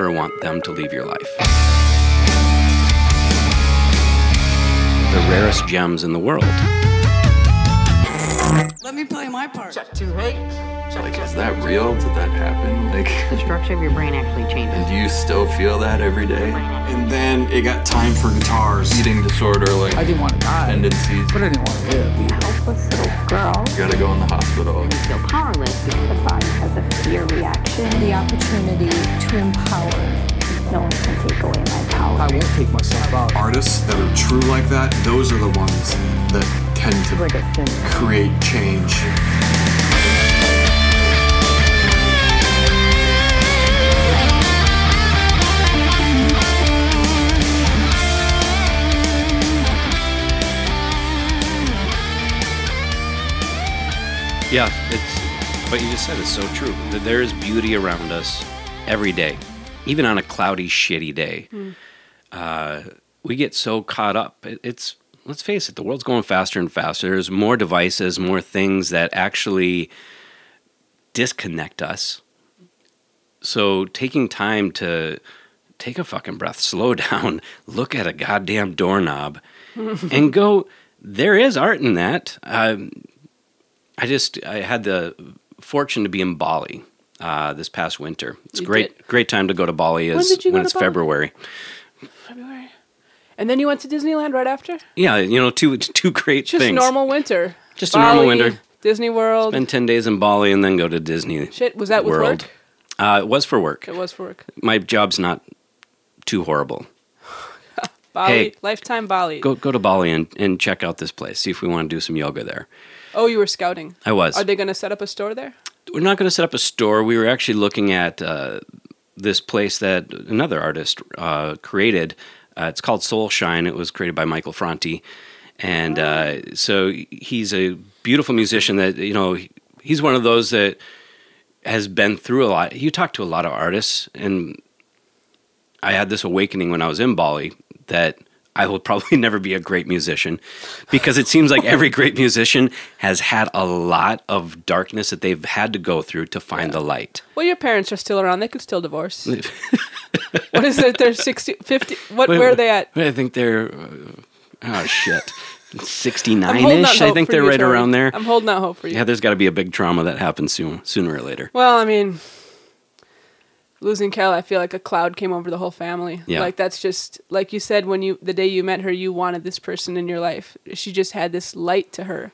never want them to leave your life. The rarest gems in the world. Let me play my part. Check two, hey. Check Like, is that real? Did that happen? Like, The structure of your brain actually changes. and do you still feel that every day? And then it got time for guitars. Eating disorder, like I didn't want to die, tendencies. but I didn't want to live either. helpless little girl. You gotta go in the hospital. You feel powerless because the body has a fear reaction. the opportunity to empower. No one can take away my power. I won't take myself out. Artists that are true like that, those are the ones that tend to a create change. Yeah, it's what you just said is so true. That There is beauty around us every day, even on a cloudy, shitty day. Uh, we get so caught up. It, it's let's face it, the world's going faster and faster. There's more devices, more things that actually disconnect us. So taking time to take a fucking breath, slow down, look at a goddamn doorknob, and go. There is art in that. Um, I just I had the fortune to be in Bali uh, this past winter. It's You great did? great time to go to Bali is go when it's February. February. And then you went to Disneyland right after? Yeah, you know, two two great Just things. normal winter. Just a normal Bali, winter. Disney World. Spend ten days in Bali and then go to Disney. Shit, was that with World. work? Uh, it was for work. It was for work. My job's not too horrible. Bali, Hey. lifetime Bali. Go go to Bali and, and check out this place. See if we want to do some yoga there. Oh, you were scouting. I was. Are they going to set up a store there? we're not going to set up a store. We were actually looking at uh, this place that another artist uh, created. Uh, it's called Soul Shine. It was created by Michael Franti, and uh, so he's a beautiful musician. That you know, he's one of those that has been through a lot. You talk to a lot of artists, and I had this awakening when I was in Bali that. I will probably never be a great musician because it seems like every great musician has had a lot of darkness that they've had to go through to find the light. Well, your parents are still around. They could still divorce. what is it? They're 60, 50. What, where are they at? I think they're, uh, oh shit, 69 ish. I think they're right around there. I'm holding out hope for you. Yeah, there's got to be a big trauma that happens soon, sooner or later. Well, I mean, losing Kel, I feel like a cloud came over the whole family. Yeah. Like that's just like you said when you the day you met her, you wanted this person in your life. She just had this light to her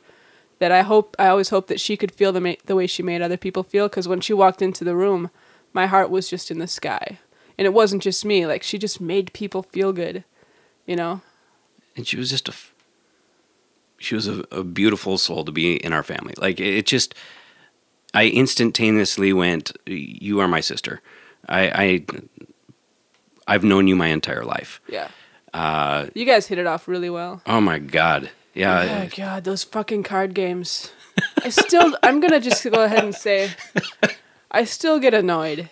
that I hope I always hope that she could feel the ma- the way she made other people feel. Because when she walked into the room, my heart was just in the sky, and it wasn't just me. Like she just made people feel good, you know. And she was just a, f- she was a, a beautiful soul to be in our family. Like it just, I instantaneously went, you are my sister. I, I, I've known you my entire life. Yeah. Uh, You guys hit it off really well. oh my God. Yeah. Oh my god, those fucking card games. I still I'm gonna just go ahead and say I still get annoyed.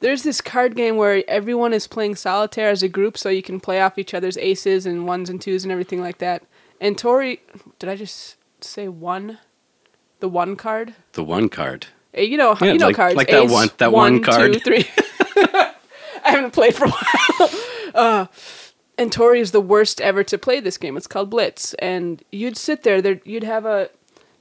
There's this card game where everyone is playing solitaire as a group so you can play off each other's aces and ones and twos and everything like that. And Tori did I just say one? The one card? The one card. You know, Yeah, you know like- cards. like that Ace, one- that one card. two, three. I haven't played for a while. Uh, and Tori is the worst ever to play this game. It's called Blitz, and you'd sit there. There, you'd have a,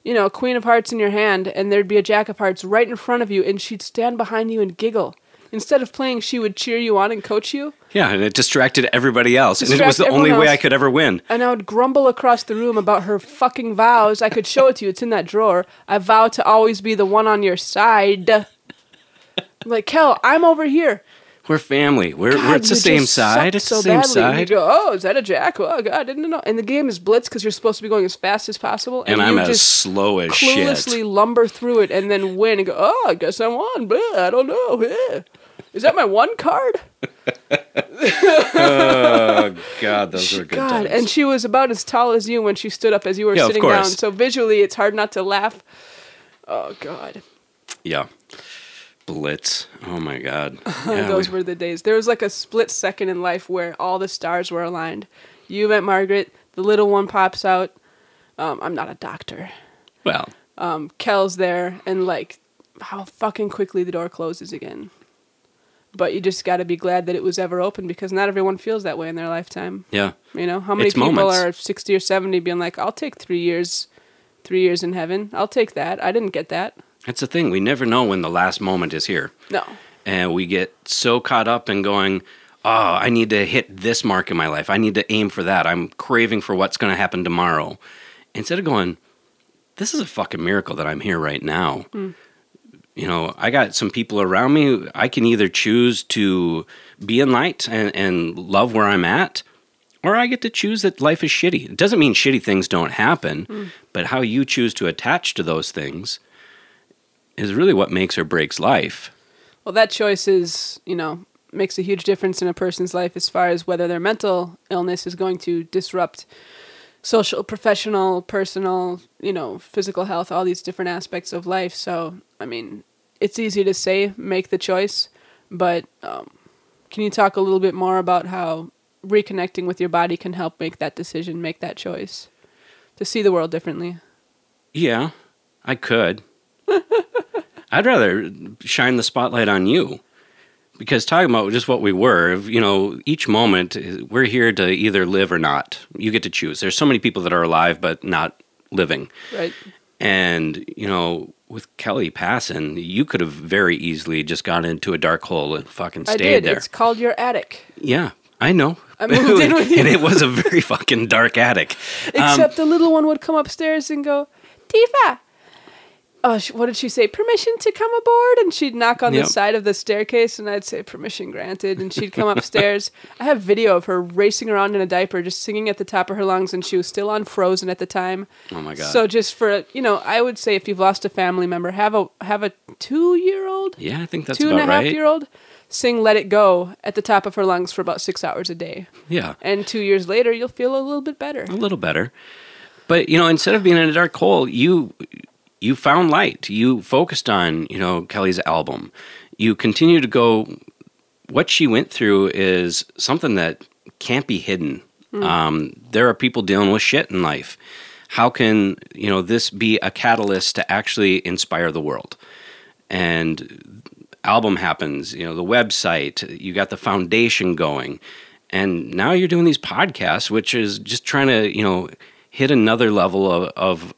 you know, a Queen of Hearts in your hand, and there'd be a Jack of Hearts right in front of you, and she'd stand behind you and giggle. Instead of playing, she would cheer you on and coach you. Yeah, and it distracted everybody else. and it was the only everyone way I could ever win. And I would grumble across the room about her fucking vows. I could show it to you. It's in that drawer. I vow to always be the one on your side. I'm like, Kel, I'm over here. We're family. We're, God, we're it's the same side. It's so the same badly. And You side. go, oh, is that a jack? Oh, God, I didn't know. And the game is blitz because you're supposed to be going as fast as possible. And you I'm as just slow as shit. cluelessly lumber through it and then win and go, oh, I guess I won. But I don't know. Eh. Is that my one card? oh God, those were good God, times. and she was about as tall as you when she stood up as you were Yeah, sitting down. So visually, it's hard not to laugh. Oh God, yeah, Blitz. Oh my God. Yeah, those we- were the days. There was like a split second in life where all the stars were aligned. You met Margaret. The little one pops out. Um, I'm not a doctor. well, Um, Kel's there, and like how fucking quickly the door closes again. But you just got to be glad that it was ever open because not everyone feels that way in their lifetime. Yeah. You know, how many It's people moments. are 60 or 70 being like, I'll take three years, three years in heaven. I'll take that. I didn't get that. That's the thing. We never know when the last moment is here. No. And we get so caught up in going, oh, I need to hit this mark in my life. I need to aim for that. I'm craving for what's going to happen tomorrow. Instead of going, this is a fucking miracle that I'm here right now. Hmm. You know, I got some people around me. I can either choose to be in light and, and love where I'm at, or I get to choose that life is shitty. It doesn't mean shitty things don't happen, hmm. but how you choose to attach to those things is really what makes or breaks life. Well, that choice is, you know, makes a huge difference in a person's life as far as whether their mental illness is going to disrupt social, professional, personal, you know, physical health, all these different aspects of life. So, I mean, it's easy to say make the choice, but um, can you talk a little bit more about how reconnecting with your body can help make that decision, make that choice, to see the world differently? Yeah, I could. I'd rather shine the spotlight on you. Because talking about just what we were, you know, each moment, we're here to either live or not. You get to choose. There's so many people that are alive but not living. Right. And, you know, with Kelly passing, you could have very easily just gone into a dark hole and fucking stayed I did. there. It's called your attic. Yeah, I know. I moved in with you. and it was a very fucking dark attic. Um, Except the little one would come upstairs and go, Tifa. Oh, what did she say? Permission to come aboard? And she'd knock on Yep. the side of the staircase, and I'd say permission granted. And she'd come upstairs. I have video of her racing around in a diaper, just singing at the top of her lungs, and she was still on Frozen at the time. Oh my God. So just for you know, I would say if you've lost a family member, have a have a two year old, yeah, I think that's two and a half right. year old, sing "Let It Go" at the top of her lungs for about six hours a day, Yeah. and two years later, you'll feel a little bit better. a little better. But you know, instead of being in a dark hole, you you found light. You focused on you know Kelly's album. You continue to go. What she went through is something that can't be hidden. Um, there are people dealing with shit in life. How can you know this be a catalyst to actually inspire the world? And album happens. You know the website. You got the foundation going and now you're doing these podcasts which is just trying to you know hit another level of, of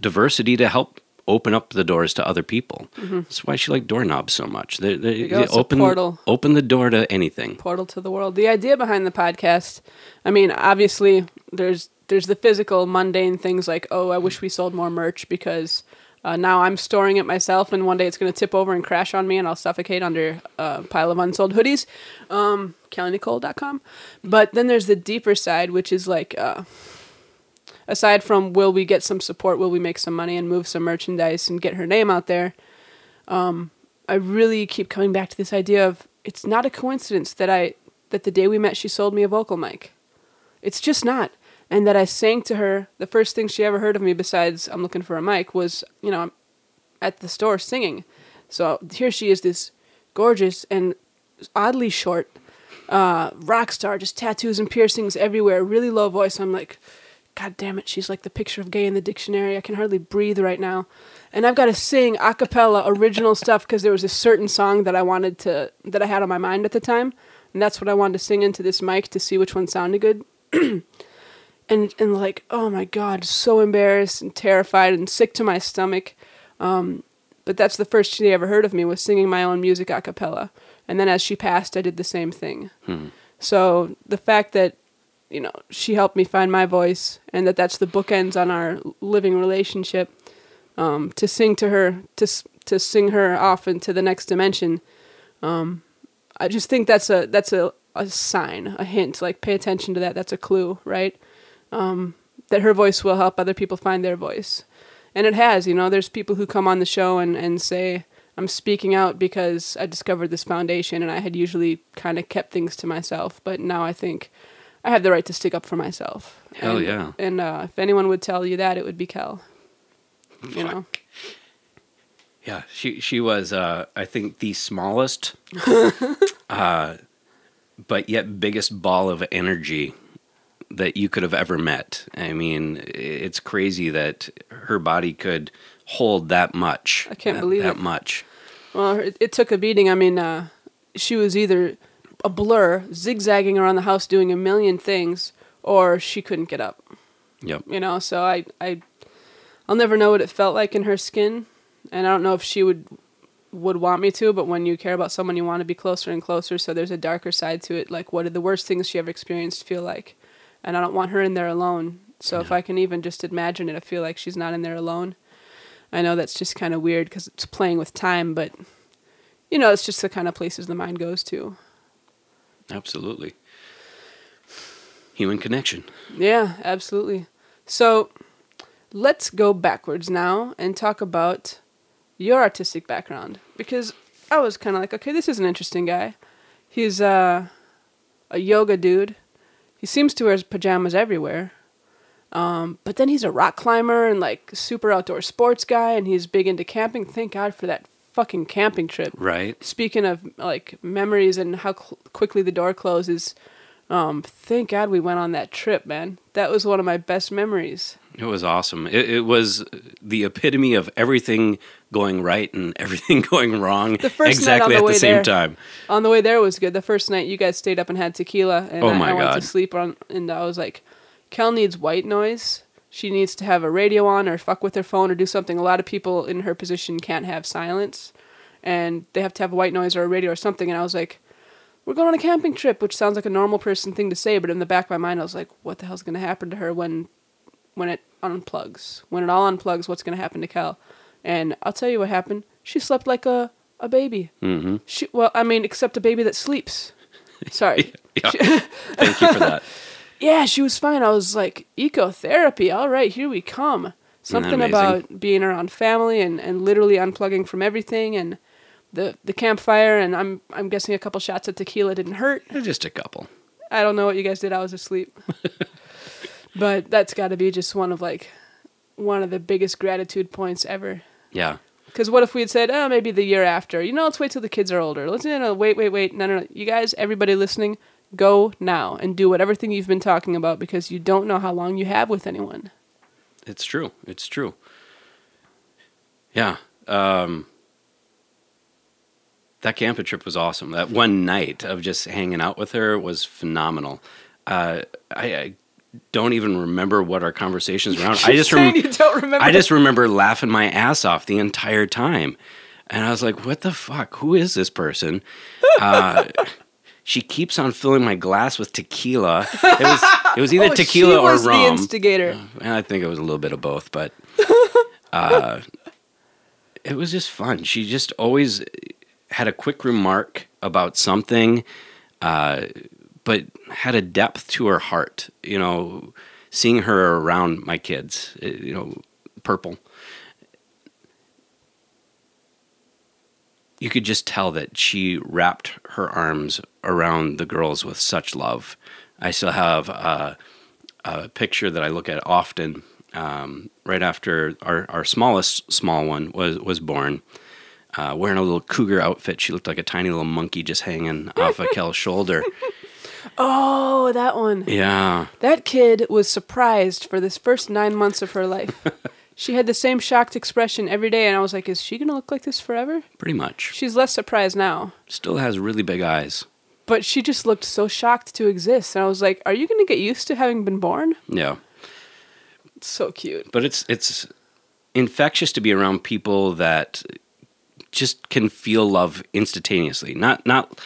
diversity to help open up the doors to other people that's why she liked doorknobs so much they, they, they open, portal. open the door to anything portal to the world. The idea behind the podcast, I mean, obviously there's there's the physical mundane things like, oh, I wish we sold more merch because uh, now I'm storing it myself, and one day it's going to tip over and crash on me, and I'll suffocate under a pile of unsold hoodies. Um, KellyNicole.com. But then there's the deeper side, which is like, uh, aside from will we get some support, will we make some money and move some merchandise and get her name out there, I really keep coming back to this idea of it's not a coincidence that I that the day we met she sold me a vocal mic. It's just not. And that I sang to her the first thing she ever heard of me besides I'm looking for a mic was, you know, I'm at the store singing. So here she is this gorgeous and oddly short uh, rock star, just tattoos and piercings everywhere, really low voice. I'm like, God damn it, she's like the picture of gay in the dictionary. I can hardly breathe right now. And I've got to sing a cappella original stuff because there was a certain song that I wanted to, that I had on my mind at the time. And that's what I wanted to sing into this mic to see which one sounded good. and, and like, oh my God, so embarrassed and terrified and sick to my stomach. Um, but that's the first she ever heard of me was singing my own music a cappella. And then as she passed, I did the same thing. So the fact that you know she helped me find my voice, and that that's the bookends on our living relationship. Um, to sing to her, to to sing her off into the next dimension. Um, I just think that's a that's a, a sign, a hint. Like pay attention to that. That's a clue, right? Um, that her voice will help other people find their voice, and it has. You know, there's people who come on the show and and say. I'm speaking out because I discovered this foundation and I had usually kind of kept things to myself, but now I think I have the right to stick up for myself. Hell and, yeah. And uh, if anyone would tell you that, it would be Kel. You know? Yeah, she she was uh, I think the smallest, uh, but yet biggest ball of energy that you could have ever met. I mean, it's crazy that her body could hold that much. I can't that, believe that it. much. Well, it, it took a beating. I mean, uh, she was either a blur, zigzagging around the house doing a million things, or she couldn't get up. Yep. You know, so I, I, I'll never know what it felt like in her skin, and I don't know if she would would want me to. But when you care about someone, you want to be closer and closer. So there's a darker side to it. Like, what did the worst things she ever experienced feel like? And I don't want her in there alone. So if I can even just imagine it, I feel like she's not in there alone. I know that's just kind of weird because it's playing with time, but you know, it's just the kind of places the mind goes to. Absolutely. Human connection. Yeah, absolutely. So let's go backwards now and talk about your artistic background because I was kind of like, okay, this is an interesting guy. He's uh, a yoga dude. He seems to wear his pajamas everywhere. Um, but then he's a rock climber and like super outdoor sports guy, and he's big into camping. Thank God for that fucking camping trip. Right. Speaking of like memories and how cl- quickly the door closes, um, thank God we went on that trip, man. That was one of my best memories. It was awesome. It, it was the epitome of everything going right and everything going wrong The first night on the at way the same there. time. On the way there was good. The first night you guys stayed up and had tequila, and Oh I, my I went to sleep on, and I was like, Kel needs white noise. She needs to have a radio on or fuck with her phone or do something. A lot of people in her position can't have silence, and they have to have white noise or a radio or something. And I was like, we're going on a camping trip, which sounds like a normal person thing to say, but in the back of my mind, I was like, what the hell's going to happen to her when, when it unplugs? When it all unplugs, what's going to happen to Kel? And I'll tell you what happened. She slept like a, a baby. Mm-hmm. She, well, I mean, except a baby that sleeps. Sorry. Yeah. Thank you for that. Yeah, she was fine. I was like, ecotherapy. All right, here we come. Something about being around family and, and literally unplugging from everything and the the campfire and I'm I'm guessing a couple shots of tequila didn't hurt. Just a couple. I don't know what you guys did. I was asleep. but that's got to be just one of like one of the biggest gratitude points ever. Yeah. Because what if we had said, oh, maybe the year after? You know, let's wait till the kids are older. Let's you know, wait, wait, wait. No, no, no. You guys, everybody listening, go now and do whatever thing you've been talking about because you don't know how long you have with anyone. It's true. It's true. Yeah. Um, that camping trip was awesome. That one night of just hanging out with her was phenomenal. Uh, I, I don't even remember what our conversations were. I just remember. you don't remember. I just remember laughing my ass off the entire time, and I was like, "What the fuck? Who is this person?" Uh, she keeps on filling my glass with tequila. It was it was either Oh, tequila she was or rum. the instigator. And I think it was a little bit of both, but uh, it was just fun. She just always had a quick remark about something, uh, but had a depth to her heart. You know, seeing her around my kids, uh, you know, purple. You could just tell that she wrapped her arms around the girls with such love. I still have uh, a picture that I look at often. Um, right after our, our smallest small one was was born, uh, wearing a little cougar outfit. She looked like a tiny little monkey just hanging off of Kel's shoulder. Oh, that one. Yeah, That kid was surprised for this first nine months of her life. she had the same shocked expression every day, and I was like, is she going to look like this forever? pretty much. She's less surprised now. Still has really big eyes. But she just looked so shocked to exist. And I was like, are you going to get used to having been born? Yeah, It's so cute. but it's it's infectious to be around people that just can feel love instantaneously. Not not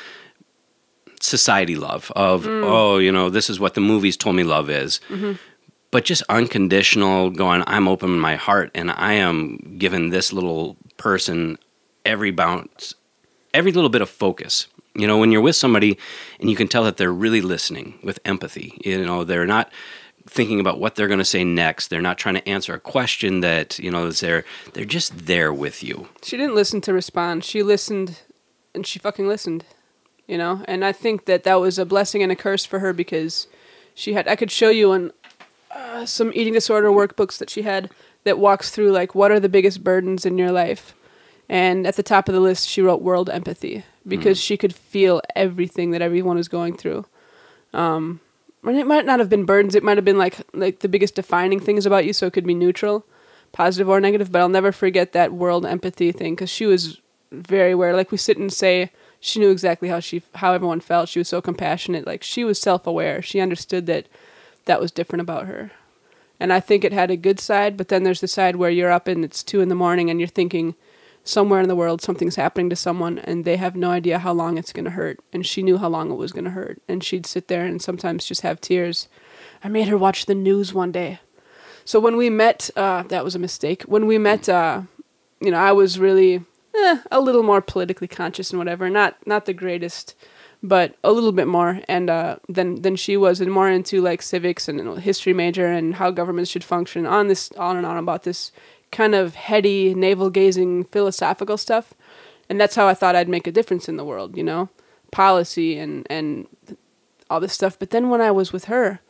society love of mm. oh you know this is what the movies told me love is. Mm-hmm. But just unconditional going, I'm opening my heart and I am giving this little person every bounce, every little bit of focus. You know, when you're with somebody and you can tell that they're really listening with empathy, you know, they're not thinking about what they're going to say next. They're not trying to answer a question that, you know, is there. They're just there with you. She didn't listen to respond. She listened and she fucking listened. You know? And I think that that was a blessing and a curse for her because she had, I could show you on uh, some eating disorder workbooks that she had that walks through like what are the biggest burdens in your life. And at the top of the list, she wrote world empathy because she could feel everything that everyone was going through. Um, and it might not have been burdens. It might have been like like the biggest defining things about you, so it could be neutral, positive or negative. But I'll never forget that world empathy thing because she was very aware. Like we sit and say, she knew exactly how she how everyone felt. She was so compassionate. Like she was self aware. She understood that that was different about her. And I think it had a good side, but then there's the side where you're up and it's two in the morning and you're thinking somewhere in the world something's happening to someone and they have no idea how long it's going to hurt. And she knew how long it was going to hurt. And she'd sit there and sometimes just have tears. I made her watch the news one day. So when we met, uh, that was a mistake. When we met, uh, you know, I was really eh, a little more politically conscious and whatever. Not not the greatest, but a little bit more. And uh, than than she was, and more into like civics and history major and how governments should function. On this, on and on about this kind of heady, navel gazing, philosophical stuff. And that's how I thought I'd make a difference in the world. You know, policy and and all this stuff. But then when I was with her.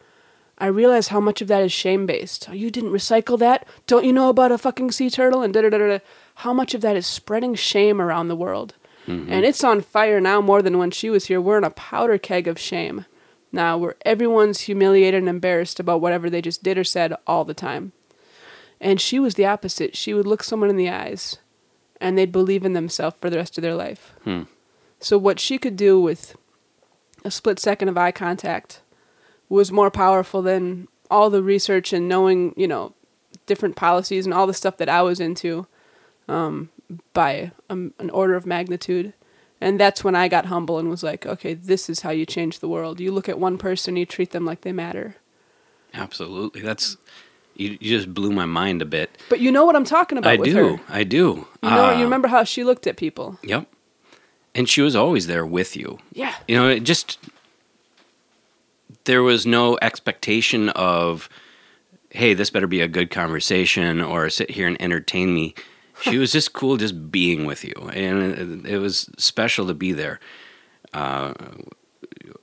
I realized how much of that is shame based. Oh, you didn't recycle that? Don't you know about a fucking sea turtle? And da da da da how much of that is spreading shame around the world. Mm-hmm. And it's on fire now more than when she was here. We're in a powder keg of shame now where everyone's humiliated and embarrassed about whatever they just did or said all the time. And she was the opposite. She would look someone in the eyes and they'd believe in themselves for the rest of their life. Hmm. So, what she could do with a split second of eye contact was more powerful than all the research and knowing, you know, different policies and all the stuff that I was into um, by um, an order of magnitude. And that's when I got humble and was like, okay, this is how you change the world. You look at one person, you treat them like they matter. Absolutely. That's you, you just blew my mind a bit. But you know what I'm talking about I with do. her. I do. You know, Uh, you remember how she looked at people. Yep. And she was always there with you. Yeah. You know, it just there was no expectation of hey, this better be a good conversation or sit here and entertain me. She was just cool just being with you. And it, was special to be there. Uh,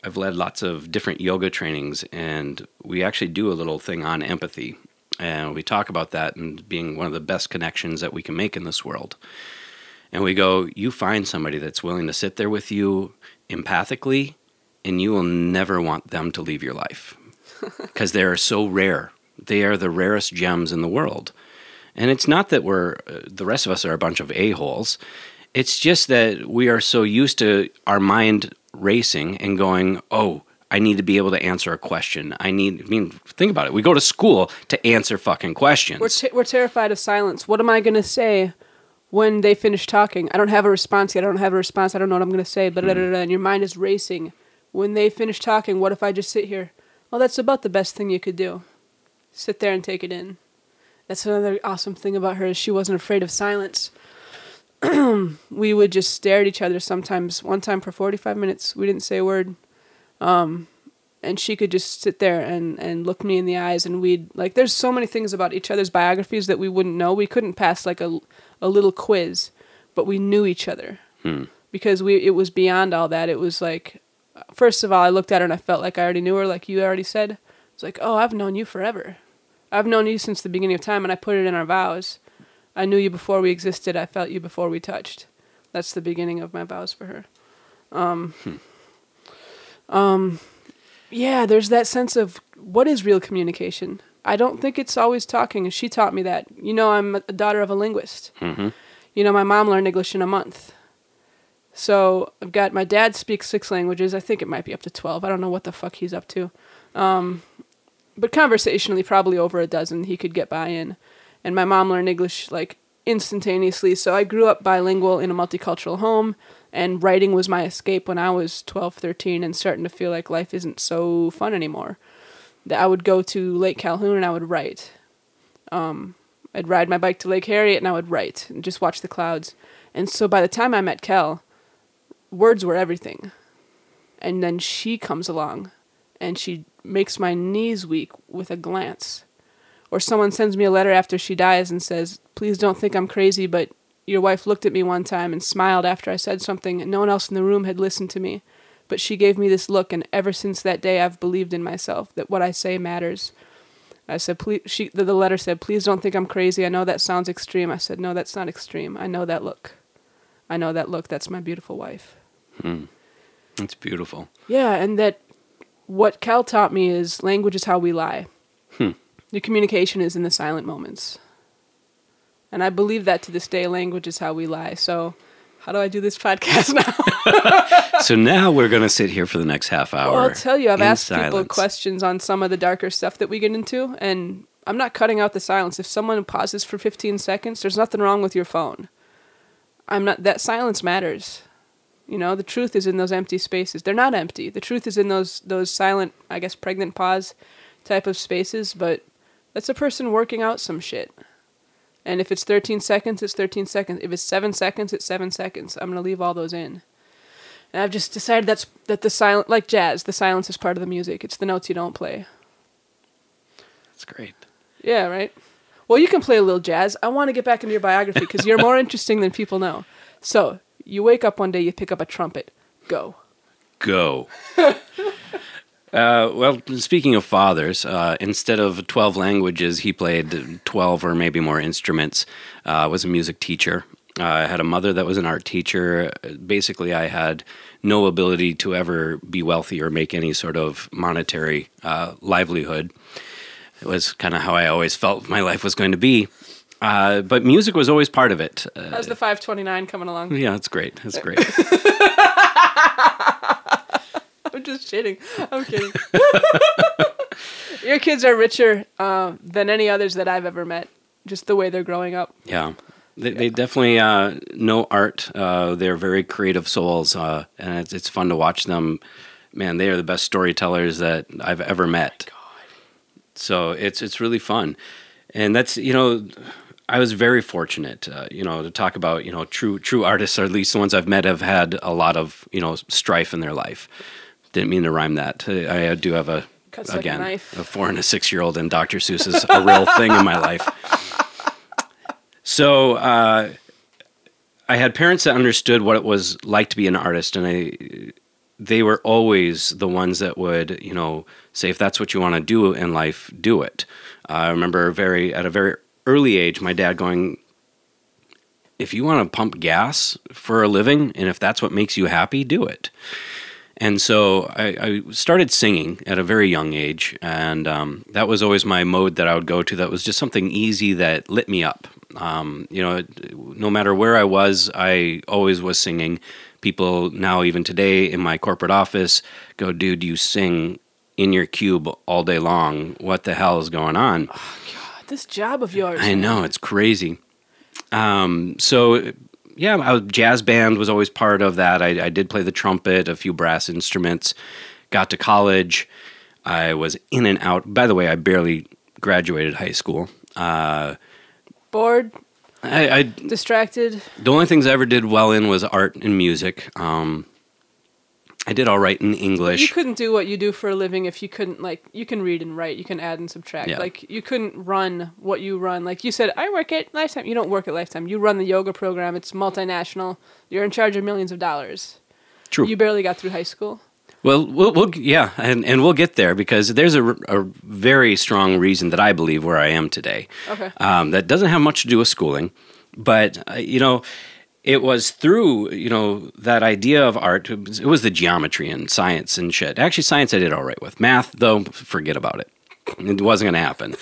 I've led lots of different yoga trainings, and we actually do a little thing on empathy. And we talk about that and being one of the best connections that we can make in this world. And we go, you find somebody that's willing to sit there with you empathically, and you will never want them to leave your life because they are so rare. They are the rarest gems in the world. And it's not that we're, uh, the rest of us are a bunch of a-holes. It's just that we are so used to our mind racing and going, oh, I need to be able to answer a question. I need, I mean, think about it. We go to school to answer fucking questions. We're, t- we're terrified of silence. What am I going to say when they finish talking? I don't have a response yet. I don't have a response. I don't know what I'm going to say. But and your mind is racing. When they finish talking, what if I just sit here? Well, that's about the best thing you could do. Sit there and take it in. That's another awesome thing about her is she wasn't afraid of silence. we would just stare at each other sometimes. One time for 45 minutes, we didn't say a word. Um, and she could just sit there and, and look me in the eyes and we'd like there's so many things about each other's biographies that we wouldn't know we couldn't pass like a, a little quiz but we knew each other Hmm. because we it was beyond all that it was like first of all i looked at her and i felt like i already knew her like you already said it's like oh i've known you forever i've known you since the beginning of time and i put it in our vows i knew you before we existed i felt you before we touched that's the beginning of my vows for her um, um, yeah, there's that sense of what is real communication. I don't think it's always talking, and she taught me that. You know, I'm a daughter of a linguist. hmm You know, my mom learned English in a month. So I've got my dad speaks six languages. I think it might be up to twelve. I don't know what the fuck he's up to. Um, but conversationally, probably over a dozen he could get by in. And my mom learned English like instantaneously. So I grew up bilingual in a multicultural home, and writing was my escape when I was 12, 13, and starting to feel like life isn't so fun anymore. That I would go to Lake Calhoun and I would write. Um, I'd ride my bike to Lake Harriet and I would write and just watch the clouds. And so by the time I met Kel, words were everything. And then she comes along and she makes my knees weak with a glance. Or someone sends me a letter after she dies and says, Please don't think I'm crazy, but your wife looked at me one time and smiled after I said something, and no one else in the room had listened to me. But she gave me this look, and ever since that day, I've believed in myself that what I say matters. I said, please. She the, the letter said, please don't think I'm crazy. I know that sounds extreme. I said, no, that's not extreme. I know that look. I know that look. That's my beautiful wife. Hmm. It's beautiful. Yeah, and that what Kel taught me is language is how we lie. Hmm. The communication is in the silent moments. And I believe that to this day, language is how we lie. So, How do I do this podcast now? So now we're going to sit here for the next half hour. Well, I'll tell you, I've asked people silence. questions on some of the darker stuff that we get into, and I'm not cutting out the silence. If someone pauses for 15 seconds, there's nothing wrong with your phone. I'm not. That silence matters. You know, the truth is in those empty spaces. They're not empty. The truth is in those those silent, I guess, pregnant pause type of spaces. But that's a person working out some shit. And if it's 13 seconds, it's 13 seconds. If it's seven seconds, it's seven seconds. I'm gonna leave all those in. And I've just decided that's that the silent like jazz, the silence is part of the music. It's the notes you don't play. That's great. Yeah, right. Well, you can play a little jazz. I want to get back into your biography because you're more interesting than people know. So you wake up one day, you pick up a trumpet, go. Go. uh, well, speaking of fathers, uh, instead of 12 languages, he played 12 or maybe more instruments, uh, was a music teacher. Uh, I had a mother that was an art teacher. Basically, I had no ability to ever be wealthy or make any sort of monetary uh, livelihood. It was kind of how I always felt my life was going to be. Uh, but music was always part of it. Uh, How's the 529 coming along? yeah, it's great. It's great. I'm just kidding. I'm kidding. Your kids are richer uh, than any others that I've ever met. Just the way they're growing up. Yeah. They, they definitely uh, know art. Uh, they're very creative souls, uh, and it's, it's fun to watch them. Man, they are the best storytellers that I've ever met. So it's it's really fun, and that's you know, I was very fortunate, uh, you know, to talk about you know true true artists, or at least the ones I've met, have had a lot of you know strife in their life. Didn't mean to rhyme that. I do have a Cuts like a again a four and a six year old, and Dr. Seuss is a real thing in my life. So uh, I had parents that understood what it was like to be an artist, and I they were always the ones that would you know say if that's what you want to do in life, do it. I remember very at a very early age, my dad going. If you want to pump gas for a living, and if that's what makes you happy, do it. And so I, I started singing at a very young age, and um, that was always my mode that I would go to. That was just something easy that lit me up. Um, you know, no matter where I was, I always was singing. People now, even today, in my corporate office, go, "Dude, you sing in your cube all day long. What the hell is going on?" This job of yours. I know it's crazy. Um, so yeah, I jazz band was always part of that. I, I did play the trumpet, a few brass instruments. Got to college, I was in and out. By the way, I barely graduated high school. Uh, Bored, I, I distracted. the only things I ever did well in was art and music. Um, I did all right in English. You couldn't do what you do for a living if you couldn't like you can read and write, you can add and subtract. Yeah. Like you couldn't run what you run. Like you said, I work at Lifetime. You don't work at Lifetime. You run the yoga program. It's multinational. You're in charge of millions of dollars. True. You barely got through high school. Well, we'll, we'll yeah, and, and we'll get there because there's a, a very strong reason that I believe where I am today. Okay. Um, that doesn't have much to do with schooling, but uh, you know, it was through you know that idea of art. It was, the geometry and science and shit. Actually, science I did all right with. Math, though, forget about it. It wasn't going to happen.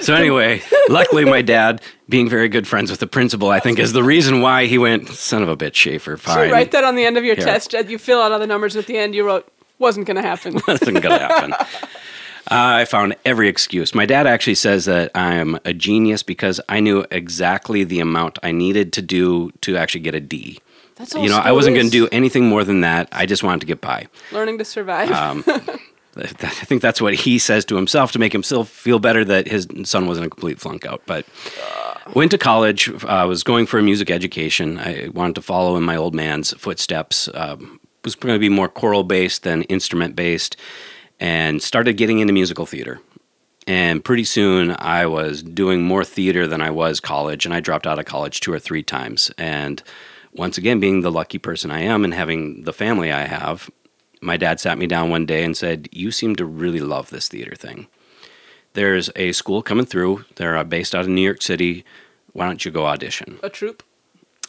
So anyway, luckily my dad, being very good friends with the principal, I think is the reason why he went. Son of a bitch, Schaefer. So Fine. you write that on the end of your test. You fill out all the numbers at the end. You wrote wasn't going to happen. Nothing gonna happen. Uh, I found every excuse. My dad actually says that I am a genius because I knew exactly the amount I needed to do to actually get a D. That's all You know, I wasn't going to do anything more than that. I just wanted to get by. learning to survive. Um, I think that's what he says to himself to make himself feel better that his son wasn't a complete flunk out. But went to college. I was going for a music education. I wanted to follow in my old man's footsteps. Um, was going to be more choral based than instrument based, and started getting into musical theater. And pretty soon, I was doing more theater than I was college, and I dropped out of college two or three times. And once again, being the lucky person I am and having the family I have, my dad sat me down one day and said, You seem to really love this theater thing. There's a school coming through. They're uh, based out of New York City. Why don't you go audition? a troop.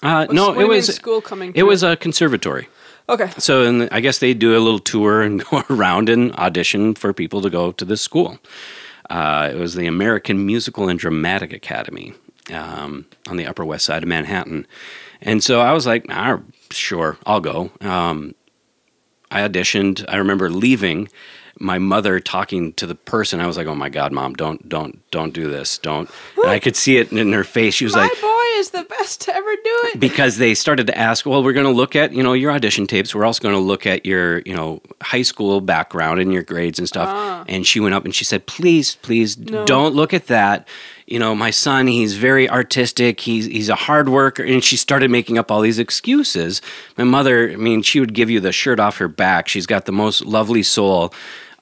Uh, no, it was school coming. it through? was a conservatory. Okay. So and I guess they do a little tour and go around and audition for people to go to this school. Uh, it was the American Musical and Dramatic Academy, um, on the Upper West Side of Manhattan. And so I was like, ah, sure, I'll go. Um, I auditioned. I remember leaving. My mother talking to the person. I was like, "Oh my God, mom, don't, don't, don't do this, don't." And I could see it in her face. She was My like, boy is the best to ever do it. because they started to ask, well, we're going to look at, you know, your audition tapes. We're also going to look at your, you know, high school background and your grades and stuff. Ah. And she went up and she said, please, please don't look at that. You know, my son, he's very artistic. He's he's a hard worker. And she started making up all these excuses. My mother, I mean, she would give you the shirt off her back. She's got the most lovely soul.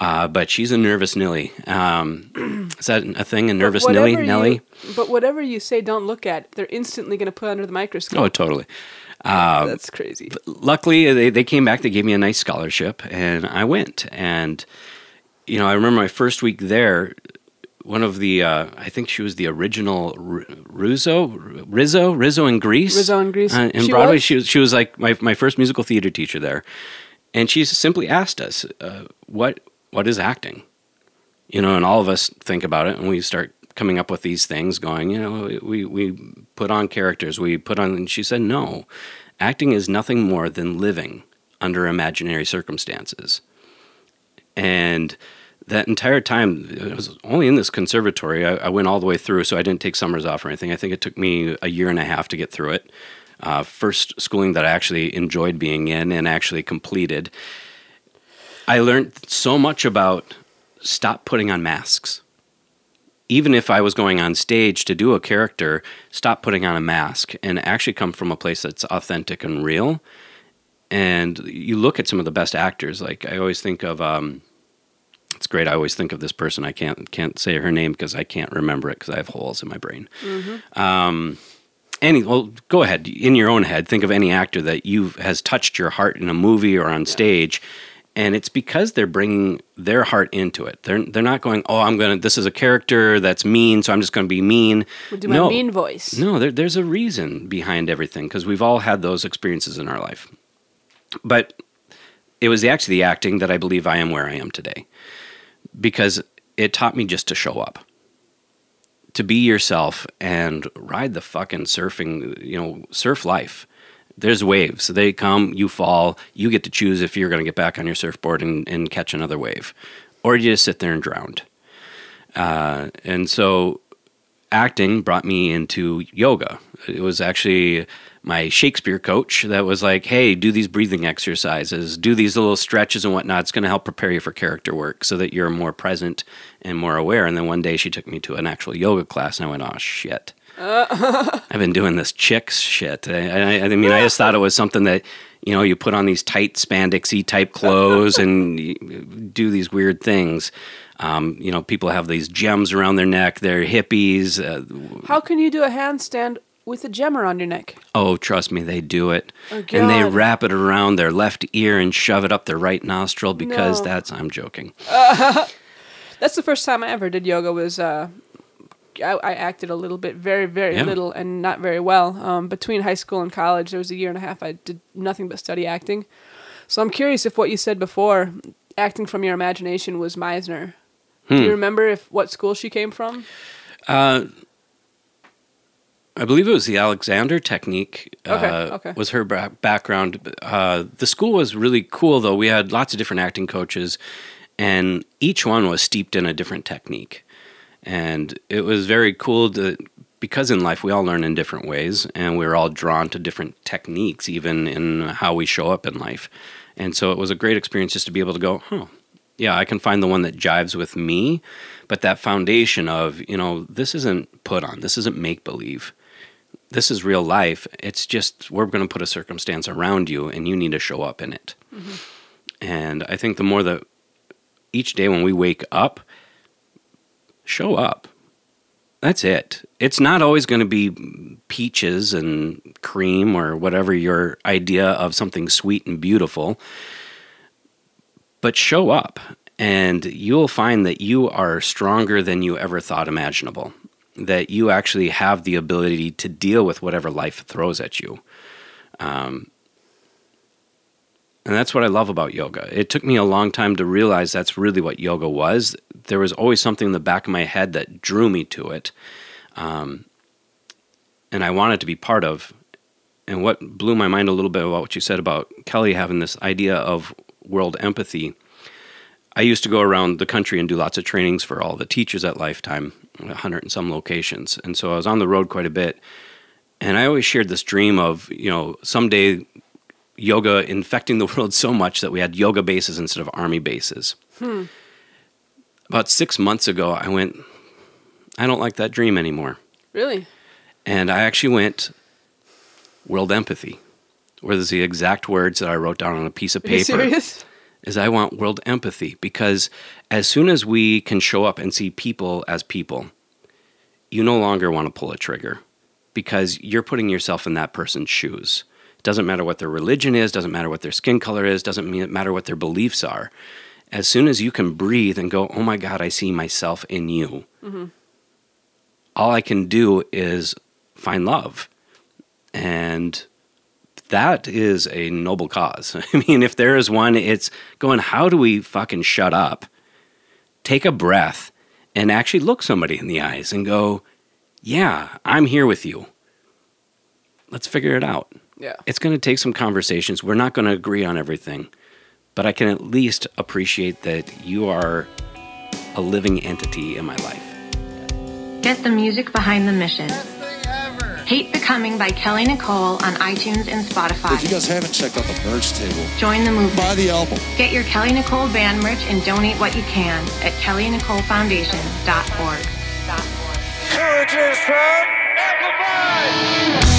Uh, but she's a nervous Nilly. Um, is that a thing? A nervous Nilly? Whatever Nelly? but whatever you say, don't look at. They're instantly going to put under the microscope. Oh, totally. That's crazy. luckily they, they came back they gave me a nice scholarship and i went and you know i remember my first week there one of the uh, i think she was the original R- rizzo rizzo rizzo in Grease Rizzo in Grease. uh, in She broadway was? she was she was like my, my first musical theater teacher there and she simply asked us uh, what what is acting? You know and all of us think about it and we start coming up with these things going you know we we put on characters we put on and she said no acting is nothing more than living under imaginary circumstances. And that entire time it was only in this conservatory I, I went all the way through so i didn't take summers off or anything. I think it took me a year and a half to get through it. Uh, first schooling that i actually enjoyed being in and actually completed i learned so much about stop putting on masks even if I was going on stage to do a character, stop putting on a mask and actually come from a place that's authentic and real. And you look at some of the best actors. Like I always think of, um, it's great. I always think of this person. I can't can't say her name because I can't remember it because I have holes in my brain. Um, any well, go ahead in your own head. Think of any actor that you has touched your heart in a movie or on stage, and it's because they're bringing their heart into it. They're they're not going, oh, I'm gonna. This is a character that's mean, so I'm just gonna be mean. We'll do my mean voice. no, there, there's a reason behind everything because we've all had those experiences in our life. But it was actually the acting that I believe I am where I am today because it taught me just to show up, to be yourself and ride the fucking surfing, you know, surf life. There's waves. They come, you fall, you get to choose if you're going to get back on your surfboard and, and catch another wave, or you just sit there and drown. Uh, and so acting brought me into yoga. It was actually my Shakespeare coach that was like, hey, do these breathing exercises, do these little stretches and whatnot. It's going to help prepare you for character work so that you're more present and more aware. And then one day she took me to an actual yoga class and I went, oh, shit. I've been doing this chicks shit. I, I, I mean, I just thought it was something that, you know, you put on these tight spandexy type clothes and do these weird things. Um, you know, people have these gems around their neck. They're hippies. Uh, How can you do a handstand with a gem around your neck? oh, trust me, they do it. Oh, and they wrap it around their left ear and shove it up their right nostril because No. that's, I'm joking. That's the first time I ever did yoga. Was uh, I, I acted a little bit, very, very Yeah. little, and not very well. Um, between high school and college, there was a year and a half I did nothing but study acting. So I'm curious if what you said before, acting from your imagination, was Meisner. Do Hmm. you remember if what school she came from? Uh, I believe it was the Alexander technique. Okay, uh, okay. Was her background. Uh, the school was really cool, though. We had lots of different acting coaches, and each one was steeped in a different technique. And it was very cool to, because in life we all learn in different ways, and we're all drawn to different techniques, even in how we show up in life. And so it was a great experience just to be able to go, huh, yeah, I can find the one that jives with me, but that foundation of, you know, this isn't put on, this isn't make believe. This is real life. It's just we're going to put a circumstance around you and you need to show up in it. Mm-hmm. And I think the more that each day when we wake up, show up. That's it. It's not always going to be peaches and cream or whatever your idea of something sweet and beautiful but show up and you'll find that you are stronger than you ever thought imaginable that you actually have the ability to deal with whatever life throws at you um, and that's what i love about yoga it took me a long time to realize that's really what yoga was there was always something in the back of my head that drew me to it um, and I wanted to be part of. And what blew my mind a little bit about what you said about Kelly having this idea of world empathy. I used to go around the country and do lots of trainings for all the teachers at Lifetime, a hundred and some locations. And so I was on the road quite a bit. And I always shared this dream of, you know, someday yoga infecting the world so much that we had yoga bases instead of army bases. About six months ago, I went, I don't like that dream anymore. Really? And I actually went world empathy, where there's the exact words that I wrote down on a piece of paper. Is I want world empathy because as soon as we can show up and see people as people, you no longer want to pull a trigger because you're putting yourself in that person's shoes. Doesn't matter what their religion is, doesn't matter what their skin color is, doesn't matter what their beliefs are. As soon as you can breathe and go, oh my God, I see myself in you, mm-hmm. all I can do is find love. And that is a noble cause. I mean, if there is one, it's going, how do we fucking shut up, take a breath, and actually look somebody in the eyes and go, yeah, I'm here with you. Let's figure it out. Yeah. It's going to take some conversations. We're not going to agree on everything, but I can at least appreciate that you are a living entity in my life. Get the music behind the mission. Hate Becoming by Kelly Nicole on iTunes and Spotify. If you guys haven't checked out the merch table, Join the movement. buy the album. Get your Kelly Nicole band merch and donate what you can at kellynicolefoundation.org. Courage is from Amplified!